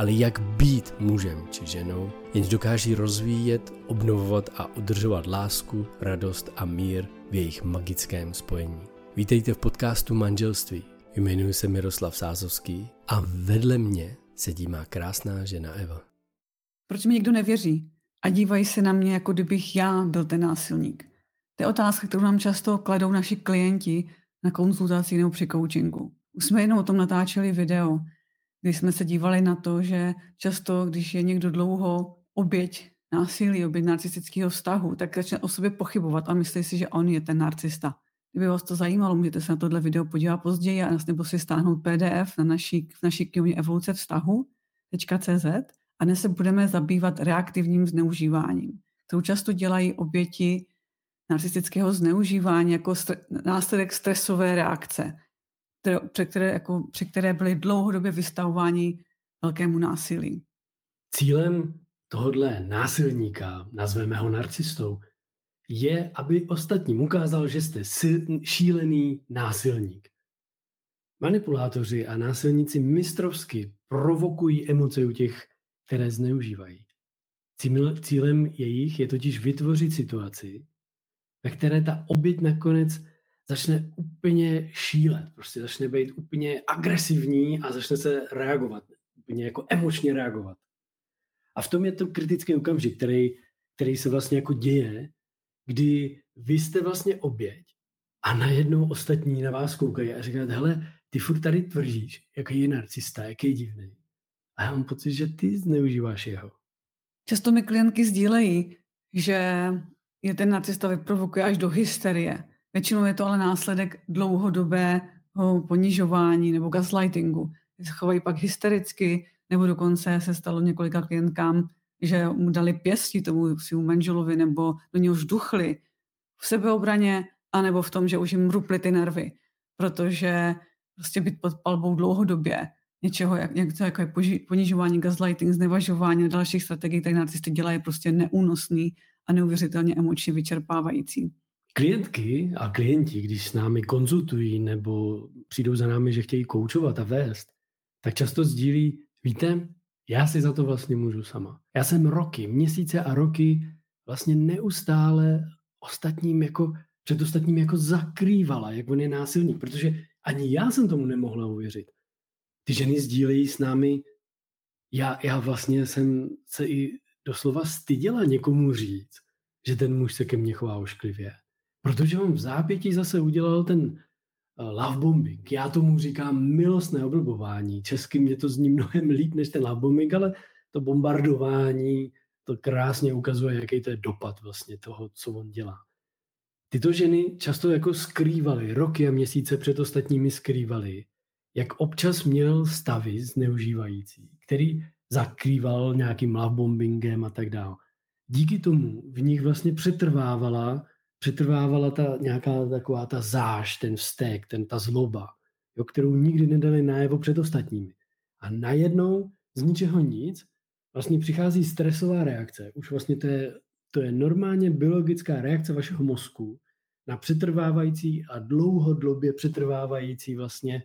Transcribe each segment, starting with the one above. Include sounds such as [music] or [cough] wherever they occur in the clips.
ale jak být mužem či ženou, jenž dokáží rozvíjet, obnovovat a udržovat lásku, radost a mír v jejich magickém spojení. Vítejte v podcastu Manželství. Jmenuji se Miroslav Sázovský a vedle mě sedí má krásná žena Eva. Proč mi někdo nevěří a dívají se na mě, jako kdybych já byl ten násilník? To je otázka, kterou nám často kladou naši klienti na konzultaci nebo při coachingu. Už jsme jenom o tom natáčeli video, kdy jsme se dívali na to, že často, když je někdo dlouho oběť násilí, oběť narcistického vztahu, tak začne o sobě pochybovat a myslí si, že on je ten narcista. Kdyby vás to zajímalo, můžete se na tohle video podívat později a nebo si stáhnout PDF na naší, v naší knihovně evoluce vztahu.cz a dnes se budeme zabývat reaktivním zneužíváním, kterou často dělají oběti narcistického zneužívání jako stre- následek stresové reakce, které, při, které, jako, při které byly dlouhodobě vystavováni velkému násilí. Cílem tohodle násilníka, nazveme ho narcistou, je, aby ostatním ukázal, že jste šílený násilník. Manipulátoři a násilníci mistrovsky provokují emoce u těch, které zneužívají. Cílem jejich je totiž vytvořit situaci, ve které ta oběť nakonec začne úplně šílet, prostě začne být úplně agresivní a začne se reagovat, úplně jako emočně reagovat. A v tom je to kritický okamžik, který, který se vlastně jako děje, kdy vy jste vlastně oběť a najednou ostatní na vás koukají a říkají, hele, ty furt tady tvrdíš, jaký je narcista, jaký je divný. A já mám pocit, že ty zneužíváš jeho. Často mi klientky sdílejí, že je ten narcista vyprovokuje až do hysterie. Většinou je to ale následek dlouhodobého ponižování nebo gaslightingu. Se chovají pak hystericky, nebo dokonce se stalo několika klientkám, že mu dali pěstí tomu svému manželovi nebo do něho žduchli v sebeobraně, anebo v tom, že už jim ruply ty nervy. Protože prostě být pod palbou dlouhodobě něčeho, jak, něco jako je ponižování, gaslighting, znevažování a dalších strategií, tak narcisty dělají prostě neúnosný a neuvěřitelně emočně vyčerpávající. Klientky a klienti, když s námi konzultují nebo přijdou za námi, že chtějí koučovat a vést, tak často sdílí, víte, já si za to vlastně můžu sama. Já jsem roky, měsíce a roky vlastně neustále ostatním jako, před ostatním jako zakrývala, jak on je násilník, protože ani já jsem tomu nemohla uvěřit. Ty ženy sdílejí s námi, já, já vlastně jsem se i doslova styděla někomu říct, že ten muž se ke mně chová ošklivě. Protože on v zápětí zase udělal ten eh, love bombing. Já tomu říkám milostné oblbování. Česky mě to zní mnohem líp než ten love bombing, ale to bombardování to krásně ukazuje, jaký to je dopad vlastně toho, co on dělá. Tyto ženy často jako skrývaly, roky a měsíce před ostatními skrývaly, jak občas měl stavy zneužívající, který zakrýval nějakým lovebombingem a tak dále. Díky tomu v nich vlastně přetrvávala, přetrvávala ta nějaká taková ta záž, ten vztek, ten, ta zloba, jo, kterou nikdy nedali najevo před ostatními. A najednou z ničeho nic vlastně přichází stresová reakce. Už vlastně to je, to je normálně biologická reakce vašeho mozku na přetrvávající a dlouhodobě přetrvávající vlastně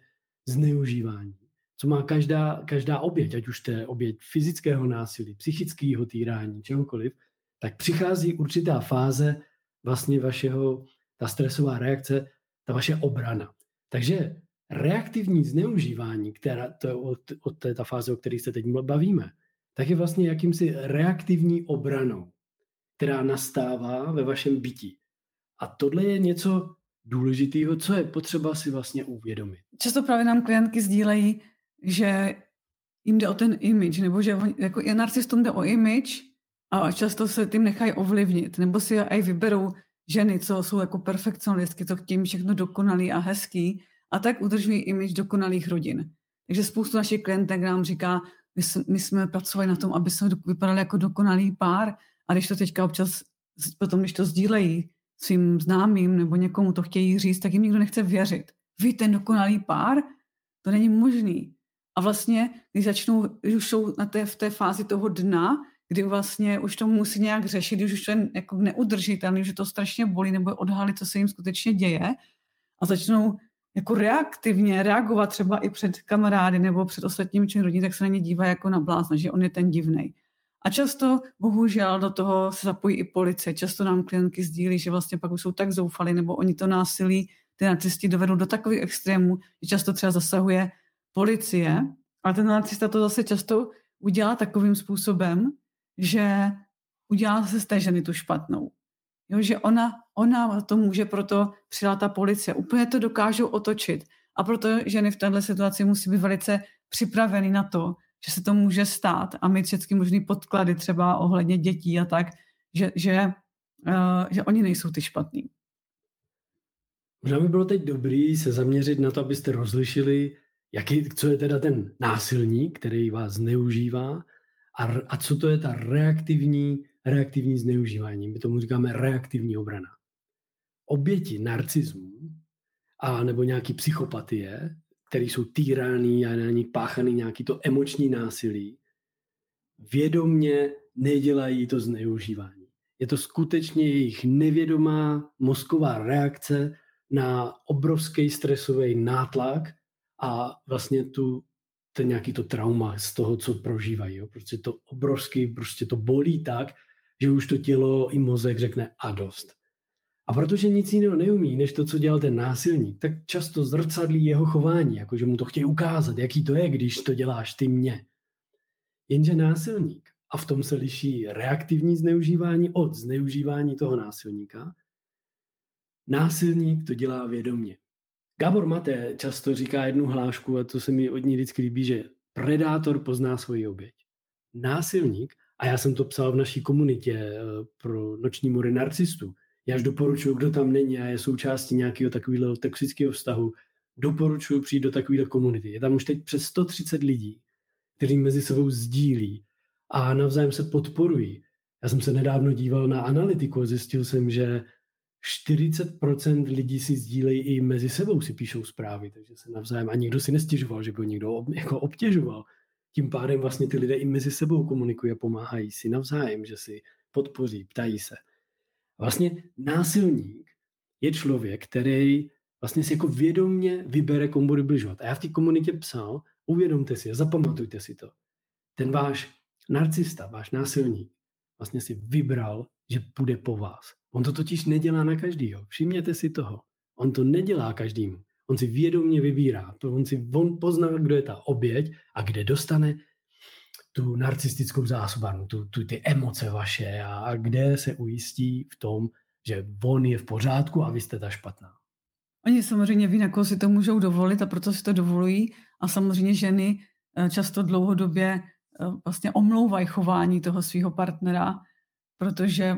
zneužívání co má každá, každá oběť, ať už to je oběť fyzického násilí, psychického týrání, čehokoliv, tak přichází určitá fáze vlastně vašeho, ta stresová reakce, ta vaše obrana. Takže reaktivní zneužívání, která, to je od, od té ta fáze, o které se teď bavíme, tak je vlastně jakýmsi reaktivní obranou, která nastává ve vašem bytí. A tohle je něco důležitého, co je potřeba si vlastně uvědomit. Často právě nám klientky sdílejí, že jim jde o ten image, nebo že jako narcistům jde o image a často se tím nechají ovlivnit, nebo si aj vyberou ženy, co jsou jako perfekcionalistky, co chtějí všechno dokonalý a hezký a tak udržují image dokonalých rodin. Takže spoustu našich klientek nám říká, my jsme, my jsme pracovali na tom, aby jsme vypadali jako dokonalý pár a když to teďka občas, potom když to sdílejí svým známým nebo někomu to chtějí říct, tak jim nikdo nechce věřit. Vy ten dokonalý pár? To není možný. A vlastně, když začnou, když už jsou na té, v té fázi toho dna, kdy vlastně už to musí nějak řešit, když už to je jako neudržitelný, že to strašně bolí, nebo odhalit, co se jim skutečně děje a začnou jako reaktivně reagovat třeba i před kamarády nebo před ostatními členy rodiny, tak se na ně dívá jako na blázna, že on je ten divný. A často, bohužel, do toho se zapojí i policie. Často nám klientky sdílí, že vlastně pak už jsou tak zoufali, nebo oni to násilí, ty nacisti dovedou do takových extrémů, že často třeba zasahuje policie. A ten nacista to zase často udělá takovým způsobem, že udělá se z té ženy tu špatnou. Jo, že ona, ona to může proto přijela ta policie. Úplně to dokážou otočit. A proto ženy v této situaci musí být velice připraveny na to, že se to může stát a mít všechny možné podklady třeba ohledně dětí a tak, že, že, uh, že oni nejsou ty špatný. Možná by bylo teď dobrý se zaměřit na to, abyste rozlišili, jaký, co je teda ten násilník, který vás zneužívá a, a co to je ta reaktivní, reaktivní zneužívání. My tomu říkáme reaktivní obrana. Oběti narcismu a nebo nějaký psychopatie, které jsou týraný a na nich páchaný nějaký to emoční násilí, vědomně nedělají to zneužívání. Je to skutečně jejich nevědomá mozková reakce na obrovský stresový nátlak a vlastně tu ten nějaký to trauma z toho, co prožívají. Jo. Prostě to obrovský, prostě to bolí tak, že už to tělo i mozek řekne a dost. A protože nic jiného neumí, než to, co dělal ten násilník, tak často zrcadlí jeho chování, jakože mu to chtějí ukázat, jaký to je, když to děláš ty mě. Jenže násilník, a v tom se liší reaktivní zneužívání od zneužívání toho násilníka, násilník to dělá vědomně. Gabor Mate často říká jednu hlášku, a to se mi od ní vždycky líbí, že predátor pozná svoji oběť. Násilník, a já jsem to psal v naší komunitě eh, pro noční mury narcistů, já až doporučuji, kdo tam není a je součástí nějakého takového toxického vztahu, doporučuji přijít do takové komunity. Je tam už teď přes 130 lidí, kteří mezi sebou sdílí a navzájem se podporují. Já jsem se nedávno díval na analytiku a zjistil jsem, že 40% lidí si sdílejí i mezi sebou si píšou zprávy, takže se navzájem a nikdo si nestěžoval, že by ho někdo ob, [laughs] jako obtěžoval. Tím pádem vlastně ty lidé i mezi sebou komunikují a pomáhají si navzájem, že si podpoří, ptají se. Vlastně násilník je člověk, který vlastně si jako vědomně vybere, komu bude bližovat. A já v té komunitě psal, uvědomte si a zapamatujte si to. Ten váš narcista, váš násilník, vlastně si vybral, že půjde po vás. On to totiž nedělá na každýho. Všimněte si toho. On to nedělá každému. On si vědomně vybírá. To on si on pozná, kdo je ta oběť a kde dostane tu narcistickou zásobárnu, tu, tu, ty emoce vaše a, a kde se ujistí v tom, že on je v pořádku a vy jste ta špatná. Oni samozřejmě ví, na koho si to můžou dovolit a proto si to dovolují. A samozřejmě ženy eh, často dlouhodobě eh, vlastně omlouvají chování toho svého partnera, protože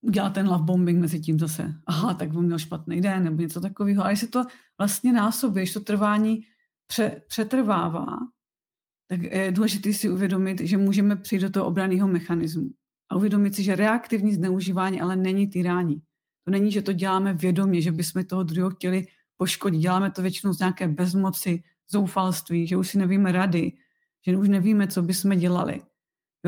udělá ten love bombing mezi tím zase. Aha, tak on měl špatný den nebo něco takového. Ale jestli to vlastně násobí, když to trvání pře, přetrvává, tak je důležité si uvědomit, že můžeme přijít do toho obraného mechanismu. A uvědomit si, že reaktivní zneužívání ale není tyrání. To není, že to děláme vědomě, že bychom toho druhého chtěli poškodit. Děláme to většinou z nějaké bezmoci, zoufalství, že už si nevíme rady, že už nevíme, co bychom dělali.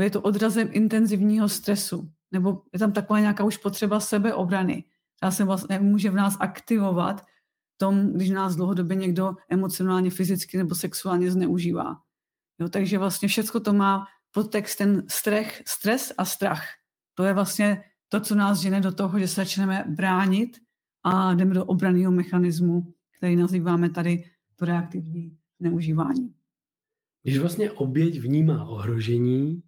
Je to odrazem intenzivního stresu nebo je tam taková nějaká už potřeba sebeobrany, která se vlastně může v nás aktivovat tom, když nás dlouhodobě někdo emocionálně, fyzicky nebo sexuálně zneužívá. Jo, takže vlastně všechno to má podtext ten strech, stres a strach. To je vlastně to, co nás žene do toho, že se začneme bránit a jdeme do obraného mechanismu, který nazýváme tady to reaktivní zneužívání. Když vlastně oběť vnímá ohrožení,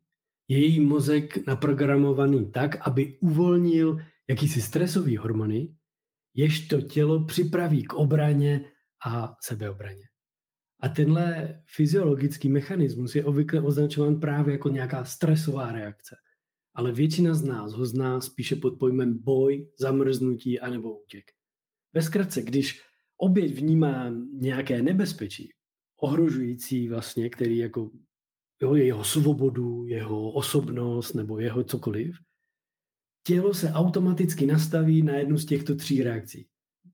její mozek naprogramovaný tak, aby uvolnil jakýsi stresový hormony, jež to tělo připraví k obraně a sebeobraně. A tenhle fyziologický mechanismus je obvykle označován právě jako nějaká stresová reakce. Ale většina z nás ho zná spíše pod pojmem boj, zamrznutí anebo útěk. Ve zkratce, když oběť vnímá nějaké nebezpečí, ohrožující vlastně, který jako jo, jeho svobodu, jeho osobnost nebo jeho cokoliv, tělo se automaticky nastaví na jednu z těchto tří reakcí.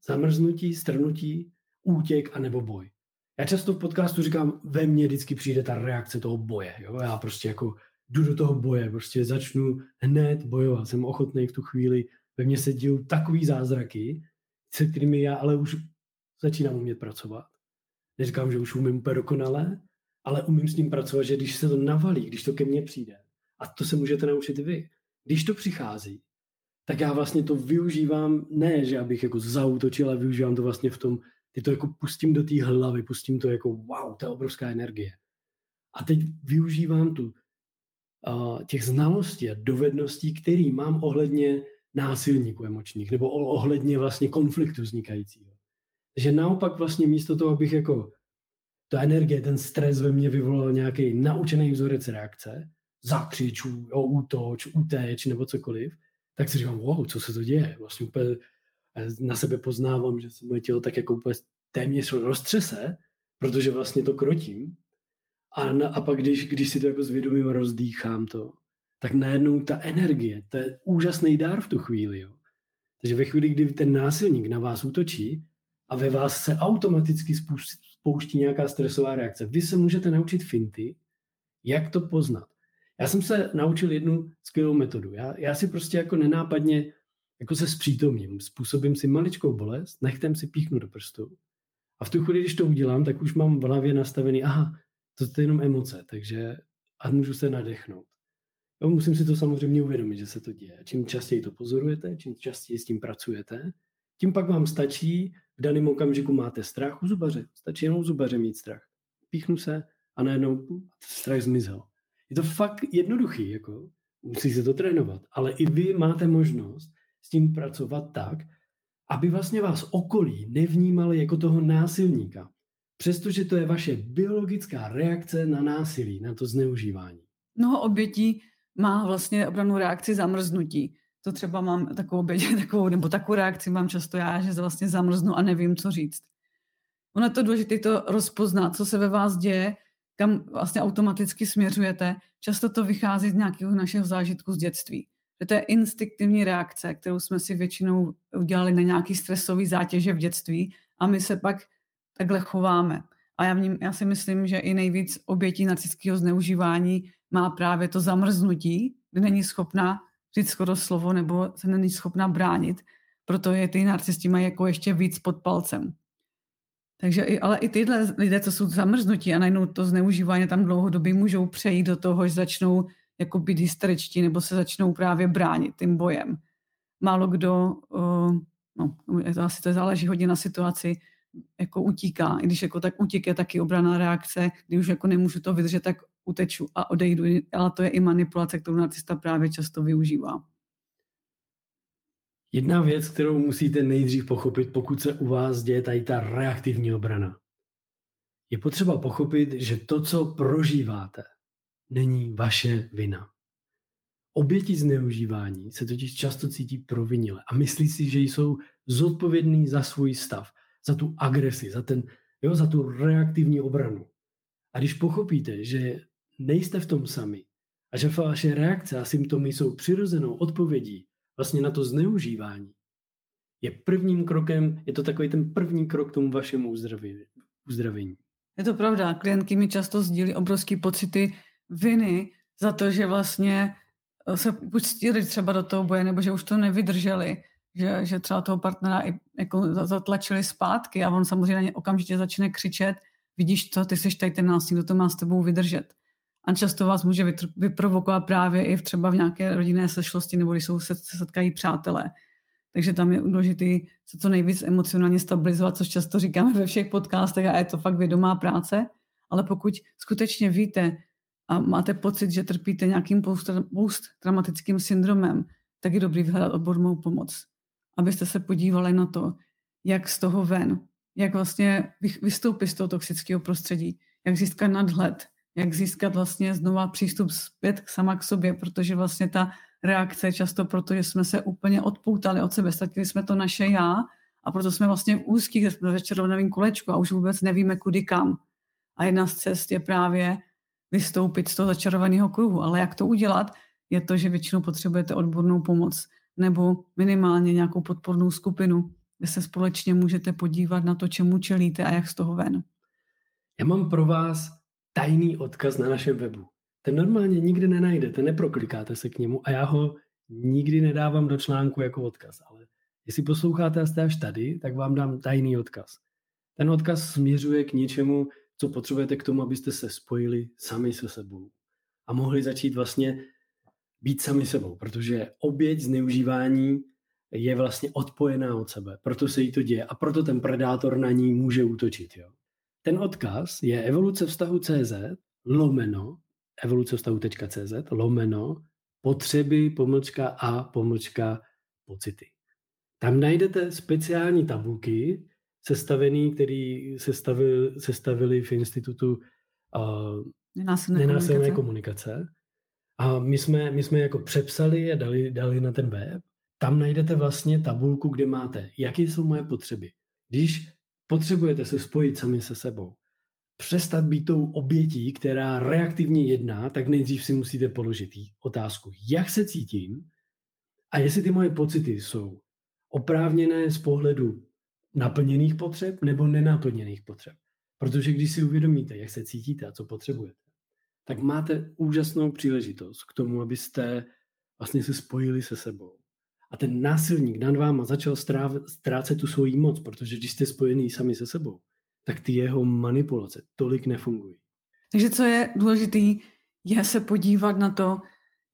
Zamrznutí, strnutí, útěk a nebo boj. Já často v podcastu říkám, ve mně vždycky přijde ta reakce toho boje. Jo? Já prostě jako jdu do toho boje, prostě začnu hned bojovat. Jsem ochotný v tu chvíli, ve mně se dějou takový zázraky, se kterými já ale už začínám umět pracovat. Neříkám, že už umím úplně dokonale, ale umím s ním pracovat, že když se to navalí, když to ke mně přijde, a to se můžete naučit vy, když to přichází, tak já vlastně to využívám, ne, že abych jako zautočil, ale využívám to vlastně v tom, ty to jako pustím do té hlavy, pustím to jako wow, to je obrovská energie. A teď využívám tu uh, těch znalostí a dovedností, který mám ohledně násilníků emočních, nebo ohledně vlastně konfliktu vznikajícího. Takže naopak vlastně místo toho, abych jako ta energie, ten stres ve mně vyvolal nějaký naučený vzorec reakce, zakřiču, jo, útoč, utéč nebo cokoliv, tak si říkám, wow, co se to děje? Vlastně úplně eh, na sebe poznávám, že se moje tělo tak jako úplně téměř roztřese, protože vlastně to krotím. A, na, a pak, když, když si to jako zvědomím rozdýchám to, tak najednou ta energie, to je úžasný dár v tu chvíli. Jo. Takže ve chvíli, kdy ten násilník na vás útočí a ve vás se automaticky spouští nějaká stresová reakce, vy se můžete naučit finty, jak to poznat. Já jsem se naučil jednu skvělou metodu. Já, já si prostě jako nenápadně jako se zpřítomním, způsobím si maličkou bolest, nechtem si píchnu do prstu a v tu chvíli, když to udělám, tak už mám v hlavě nastavený, aha, to je jenom emoce, takže a můžu se nadechnout. Jo, musím si to samozřejmě uvědomit, že se to děje. Čím častěji to pozorujete, čím častěji s tím pracujete, tím pak vám stačí, v daném okamžiku máte strach u zubaře. Stačí jenom u zubaře mít strach. Píchnu se a najednou strach zmizel. Je to fakt jednoduchý, jako musí se to trénovat, ale i vy máte možnost s tím pracovat tak, aby vlastně vás okolí nevnímali jako toho násilníka. Přestože to je vaše biologická reakce na násilí, na to zneužívání. Mnoho obětí má vlastně opravdu reakci zamrznutí. To třeba mám takovou, oběť, [laughs] takovou, nebo takovou reakci mám často já, že vlastně zamrznu a nevím, co říct. Ono je to důležité to rozpoznat, co se ve vás děje, kam vlastně automaticky směřujete. Často to vychází z nějakého našeho zážitku z dětství. Že to je instinktivní reakce, kterou jsme si většinou udělali na nějaký stresový zátěže v dětství a my se pak takhle chováme. A já, vním, já si myslím, že i nejvíc obětí narcistického zneužívání má právě to zamrznutí, kdy není schopná říct skoro slovo nebo se není schopná bránit, proto je ty narcisti mají jako ještě víc pod palcem. Takže i, ale i tyhle lidé, co jsou zamrznutí a najednou to zneužívání tam dlouhodobě můžou přejít do toho, že začnou jako být hysteričtí nebo se začnou právě bránit tím bojem. Málo kdo, uh, no, to asi to záleží hodně na situaci, jako utíká. I když jako tak utík je taky obraná reakce, kdy už jako nemůžu to vydržet, tak uteču a odejdu. Ale to je i manipulace, kterou narcista právě často využívá. Jedna věc, kterou musíte nejdřív pochopit, pokud se u vás děje tady ta reaktivní obrana, je potřeba pochopit, že to, co prožíváte, není vaše vina. Oběti zneužívání se totiž často cítí provinile a myslí si, že jsou zodpovědní za svůj stav, za tu agresi, za, ten, jo, za tu reaktivní obranu. A když pochopíte, že nejste v tom sami a že vaše reakce a symptomy jsou přirozenou odpovědí vlastně na to zneužívání, je prvním krokem, je to takový ten první krok k tomu vašemu uzdravení. Je to pravda, klientky mi často sdílí obrovské pocity viny za to, že vlastně se pustili třeba do toho boje, nebo že už to nevydrželi, že, že třeba toho partnera i jako zatlačili zpátky a on samozřejmě na ně okamžitě začne křičet, vidíš to, ty jsi tady ten násilník, kdo to má s tebou vydržet. A často vás může vyprovokovat právě i v třeba v nějaké rodinné sešlosti, nebo když jsou se, se setkají přátelé. Takže tam je důležité se co nejvíc emocionálně stabilizovat, což často říkáme ve všech podcastech a je to fakt vědomá práce. Ale pokud skutečně víte a máte pocit, že trpíte nějakým post-traumatickým syndromem, tak je dobrý vyhledat odbornou pomoc. abyste se podívali na to, jak z toho ven, jak vlastně vystoupit z toho toxického prostředí, jak získat nadhled, jak získat vlastně znova přístup zpět sama k sobě, protože vlastně ta reakce často proto, že jsme se úplně odpoutali od sebe, ztratili jsme to naše já a proto jsme vlastně v úzkých ve červeném kolečku a už vůbec nevíme, kudy kam. A jedna z cest je právě vystoupit z toho začarovaného kruhu. Ale jak to udělat, je to, že většinou potřebujete odbornou pomoc nebo minimálně nějakou podpornou skupinu, kde se společně můžete podívat na to, čemu čelíte a jak z toho ven. Já mám pro vás tajný odkaz na našem webu. Ten normálně nikdy nenajdete, neproklikáte se k němu a já ho nikdy nedávám do článku jako odkaz. Ale jestli posloucháte a jste až tady, tak vám dám tajný odkaz. Ten odkaz směřuje k něčemu, co potřebujete k tomu, abyste se spojili sami se sebou a mohli začít vlastně být sami sebou, protože oběť zneužívání je vlastně odpojená od sebe, proto se jí to děje a proto ten predátor na ní může útočit. Jo. Ten odkaz je evoluce vztahu CZ lomeno, evoluce vztahu.cz lomeno, potřeby, pomlčka a pomlčka pocity. Tam najdete speciální tabulky, sestavený, který sestavil, sestavili v institutu uh, nenásilné, nenásilné komunikace. komunikace. A my jsme, my jsme jako přepsali a dali, dali na ten web. Tam najdete vlastně tabulku, kde máte, jaké jsou moje potřeby. Když potřebujete se spojit sami se sebou, přestat být tou obětí, která reaktivně jedná, tak nejdřív si musíte položit otázku, jak se cítím a jestli ty moje pocity jsou oprávněné z pohledu naplněných potřeb nebo nenaplněných potřeb. Protože když si uvědomíte, jak se cítíte a co potřebujete, tak máte úžasnou příležitost k tomu, abyste vlastně se spojili se sebou. A ten násilník nad váma začal ztrácet tu svoji moc, protože když jste spojený sami se sebou, tak ty jeho manipulace tolik nefungují. Takže co je důležité, je se podívat na to,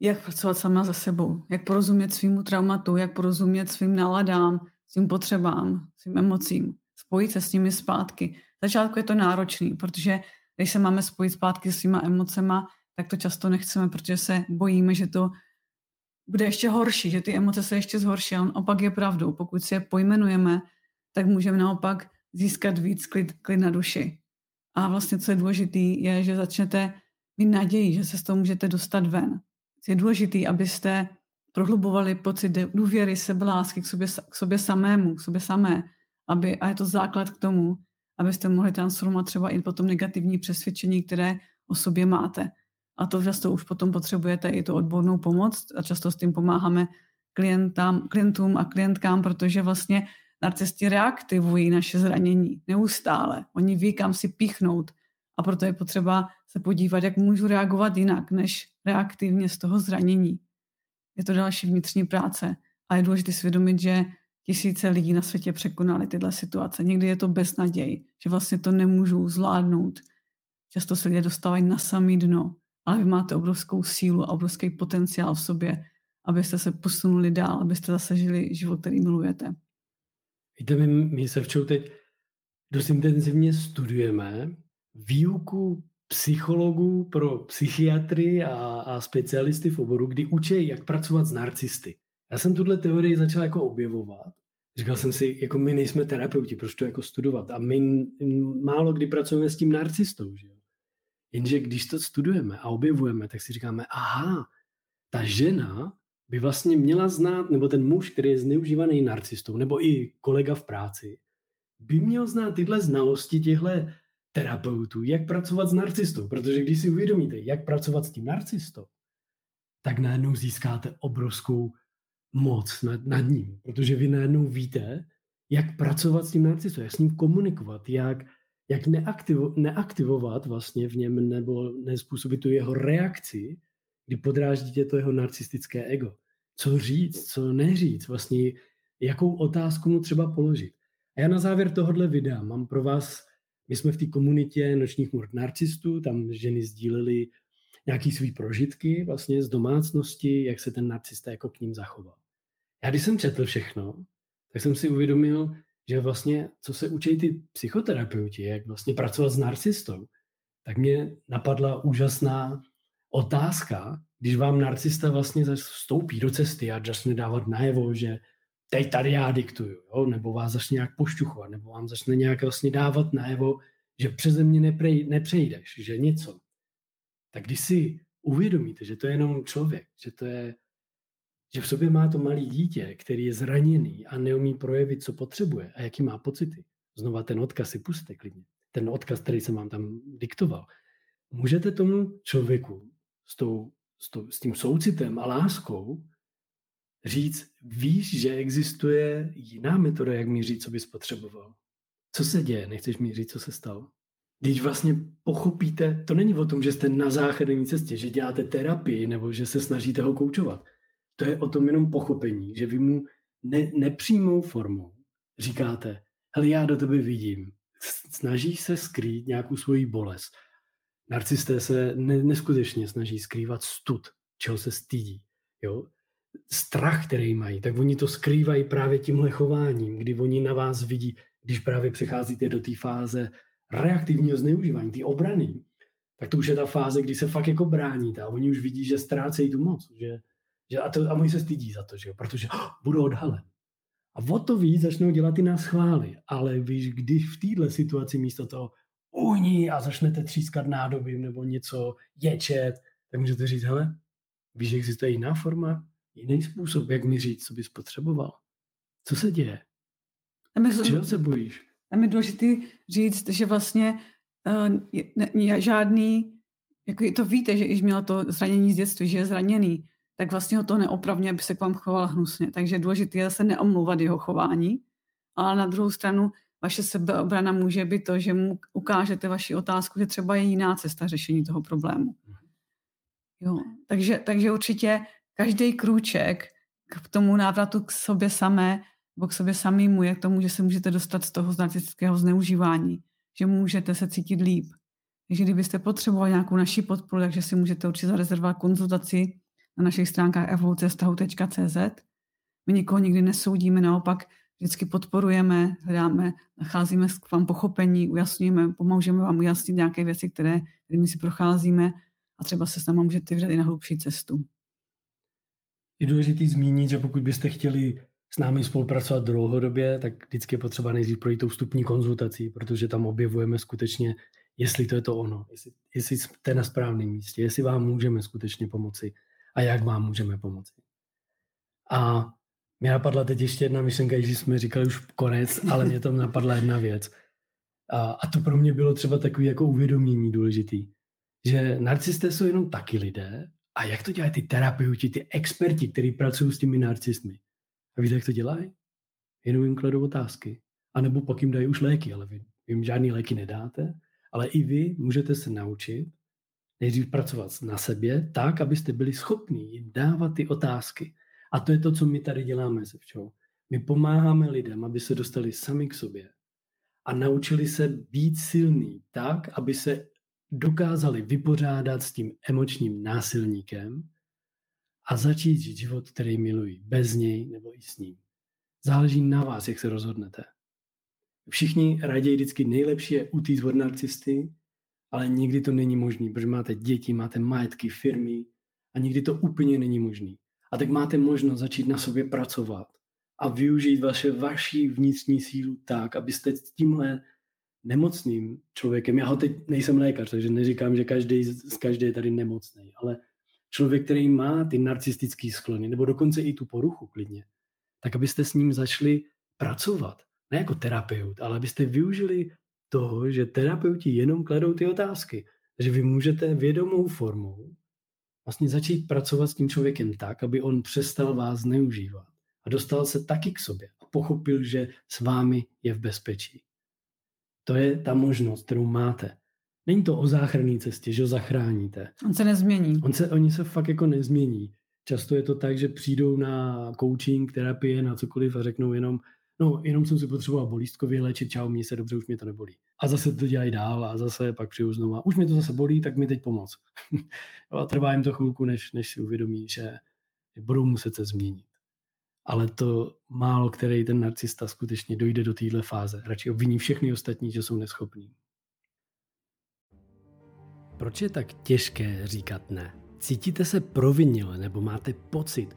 jak pracovat sama za sebou, jak porozumět svýmu traumatu, jak porozumět svým náladám, svým potřebám, svým emocím, spojit se s nimi zpátky. V začátku je to náročný, protože když se máme spojit zpátky s svýma emocema, tak to často nechceme, protože se bojíme, že to bude ještě horší, že ty emoce se ještě zhorší. On opak je pravdou. Pokud si je pojmenujeme, tak můžeme naopak získat víc klid, klid na duši. A vlastně, co je důležité, je, že začnete mít naději, že se z toho můžete dostat ven. Je důležité, abyste prohlubovali pocit důvěry, sebelásky k sobě, k sobě samému, k sobě samé. Aby, a je to základ k tomu, abyste mohli transformovat třeba i potom negativní přesvědčení, které o sobě máte. A to často už potom potřebujete i tu odbornou pomoc a často s tím pomáháme klientám, klientům a klientkám, protože vlastně narcisti reaktivují naše zranění neustále. Oni ví, kam si píchnout a proto je potřeba se podívat, jak můžu reagovat jinak, než reaktivně z toho zranění. Je to další vnitřní práce a je důležité svědomit, že tisíce lidí na světě překonali tyhle situace. Někdy je to beznaděj, že vlastně to nemůžu zvládnout. Často se lidé dostávají na samý dno, ale vy máte obrovskou sílu a obrovský potenciál v sobě, abyste se posunuli dál, abyste zase žili život, který milujete. Víte, my, my se včou teď dost intenzivně studujeme výuku psychologů pro psychiatry a, a specialisty v oboru, kdy učí, jak pracovat s narcisty. Já jsem tuhle teorii začal jako objevovat. Říkal jsem si, jako my nejsme terapeuti, proč to jako studovat? A my málo kdy pracujeme s tím narcistou. Že? Jenže když to studujeme a objevujeme, tak si říkáme, aha, ta žena by vlastně měla znát, nebo ten muž, který je zneužívaný narcistou, nebo i kolega v práci, by měl znát tyhle znalosti těchto terapeutů, jak pracovat s narcistou. Protože když si uvědomíte, jak pracovat s tím narcistou, tak najednou získáte obrovskou moc nad, nad ním. Protože vy najednou víte, jak pracovat s tím narcistou, jak s ním komunikovat, jak, jak neaktivo, neaktivovat vlastně v něm nebo nespůsobit tu jeho reakci, kdy podráždíte to jeho narcistické ego. Co říct, co neříct, vlastně jakou otázku mu třeba položit. A já na závěr tohohle videa mám pro vás my jsme v té komunitě nočních mord narcistů, tam ženy sdílely nějaký svý prožitky vlastně z domácnosti, jak se ten narcista jako k ním zachoval. Já když jsem četl všechno, tak jsem si uvědomil, že vlastně, co se učí ty psychoterapeuti, jak vlastně pracovat s narcistou, tak mě napadla úžasná otázka, když vám narcista vlastně vstoupí do cesty a začne dávat najevo, že teď tady já diktuju, jo? nebo vás začne nějak pošťuchovat, nebo vám začne nějak vlastně dávat najevo, že přeze mě neprej, nepřejdeš, že něco. Tak když si uvědomíte, že to je jenom člověk, že to je, že v sobě má to malý dítě, který je zraněný a neumí projevit, co potřebuje a jaký má pocity. Znova ten odkaz si puste klidně. Ten odkaz, který jsem vám tam diktoval. Můžete tomu člověku s, tou, s, tou, s tím soucitem a láskou říct, víš, že existuje jiná metoda, jak mi říct, co bys potřeboval. Co se děje? Nechceš mi říct, co se stalo? Když vlastně pochopíte, to není o tom, že jste na záchranné cestě, že děláte terapii nebo že se snažíte ho koučovat. To je o tom jenom pochopení, že vy mu ne, nepřímou formou říkáte, hele, já do tebe vidím, snaží se skrýt nějakou svoji bolest. Narcisté se ne, neskutečně snaží skrývat stud, čeho se stydí. Jo? Strach, který mají, tak oni to skrývají právě tímhle chováním, kdy oni na vás vidí, když právě přecházíte do té fáze reaktivního zneužívání, ty obrany, tak to už je ta fáze, kdy se fakt jako bráníte a oni už vidí, že ztrácejí tu moc. Že, že a, to, a oni se stydí za to, že jo, protože oh, budou odhalen. A o to víc začnou dělat i nás chvály. Ale víš, když v této situaci místo toho uhní a začnete třískat nádobím nebo něco ječet, tak můžete říct, hele, víš, že existuje jiná forma, jiný způsob, jak mi říct, co bys potřeboval. Co se děje? Čeho se bojíš? Tam je důležité říct, že vlastně uh, ne, žádný, jako to víte, že když měla to zranění z dětství, že je zraněný, tak vlastně ho to neopravně, aby se k vám choval hnusně. Takže důležité je se neomlouvat jeho chování, ale na druhou stranu vaše sebeobrana může být to, že mu ukážete vaši otázku, že třeba je jiná cesta řešení toho problému. Jo, takže, takže určitě každý krůček k tomu návratu k sobě samé nebo k sobě samému je k tomu, že se můžete dostat z toho narcistického zneužívání, že můžete se cítit líp. Takže kdybyste potřebovali nějakou naši podporu, takže si můžete určitě zarezervovat konzultaci na našich stránkách evolucestahu.cz. My nikoho nikdy nesoudíme, naopak vždycky podporujeme, hledáme, nacházíme k vám pochopení, ujasňujeme, pomůžeme vám ujasnit nějaké věci, které, kterými si procházíme a třeba se s náma můžete vydat i na hlubší cestu. Je důležité zmínit, že pokud byste chtěli s námi spolupracovat dlouhodobě, tak vždycky je potřeba nejdřív projít tou vstupní konzultací, protože tam objevujeme skutečně, jestli to je to ono, jestli, jestli jste na správném místě, jestli vám můžeme skutečně pomoci a jak vám můžeme pomoci. A mě napadla teď ještě jedna myšlenka, když jsme říkali už konec, ale mě tam napadla jedna věc. A, a to pro mě bylo třeba takový jako uvědomění důležitý, že narcisté jsou jenom taky lidé a jak to dělají ty terapeuti, ty experti, kteří pracují s těmi narcistmi. A víte, jak to dělají? Jenom jim kladou otázky. A nebo pak jim dají už léky, ale vy jim žádný léky nedáte, ale i vy můžete se naučit nejdřív pracovat na sebě tak, abyste byli schopni jim dávat ty otázky. A to je to, co my tady děláme se všou. My pomáháme lidem, aby se dostali sami k sobě a naučili se být silní tak, aby se dokázali vypořádat s tím emočním násilníkem a začít žít život, který milují, bez něj nebo i s ním. Záleží na vás, jak se rozhodnete. Všichni raději vždycky nejlepší je utíct od narcisty, ale nikdy to není možný, protože máte děti, máte majetky, firmy a nikdy to úplně není možný. A tak máte možnost začít na sobě pracovat a využít vaše vaší vnitřní sílu tak, abyste s tímhle nemocným člověkem, já ho teď nejsem lékař, takže neříkám, že každý z každé je tady nemocný, ale člověk, který má ty narcistické sklony, nebo dokonce i tu poruchu klidně, tak abyste s ním začali pracovat. Ne jako terapeut, ale abyste využili toho, že terapeuti jenom kladou ty otázky. Takže vy můžete vědomou formou vlastně začít pracovat s tím člověkem tak, aby on přestal vás zneužívat a dostal se taky k sobě a pochopil, že s vámi je v bezpečí. To je ta možnost, kterou máte. Není to o záchranné cestě, že ho zachráníte. On se nezmění. On se, oni se fakt jako nezmění. Často je to tak, že přijdou na coaching, terapie, na cokoliv a řeknou jenom, no, jenom jsem si potřeboval bolístkově léčit, čau, mě se dobře, už mě to nebolí. A zase to dělají dál a zase pak přijdu znova, už mě to zase bolí, tak mi teď pomoc. [laughs] a trvá jim to chvilku, než, než si uvědomí, že budou muset se změnit. Ale to málo, který ten narcista skutečně dojde do téhle fáze. Radši obviní všechny ostatní, že jsou neschopní. Proč je tak těžké říkat ne? Cítíte se provinile nebo máte pocit,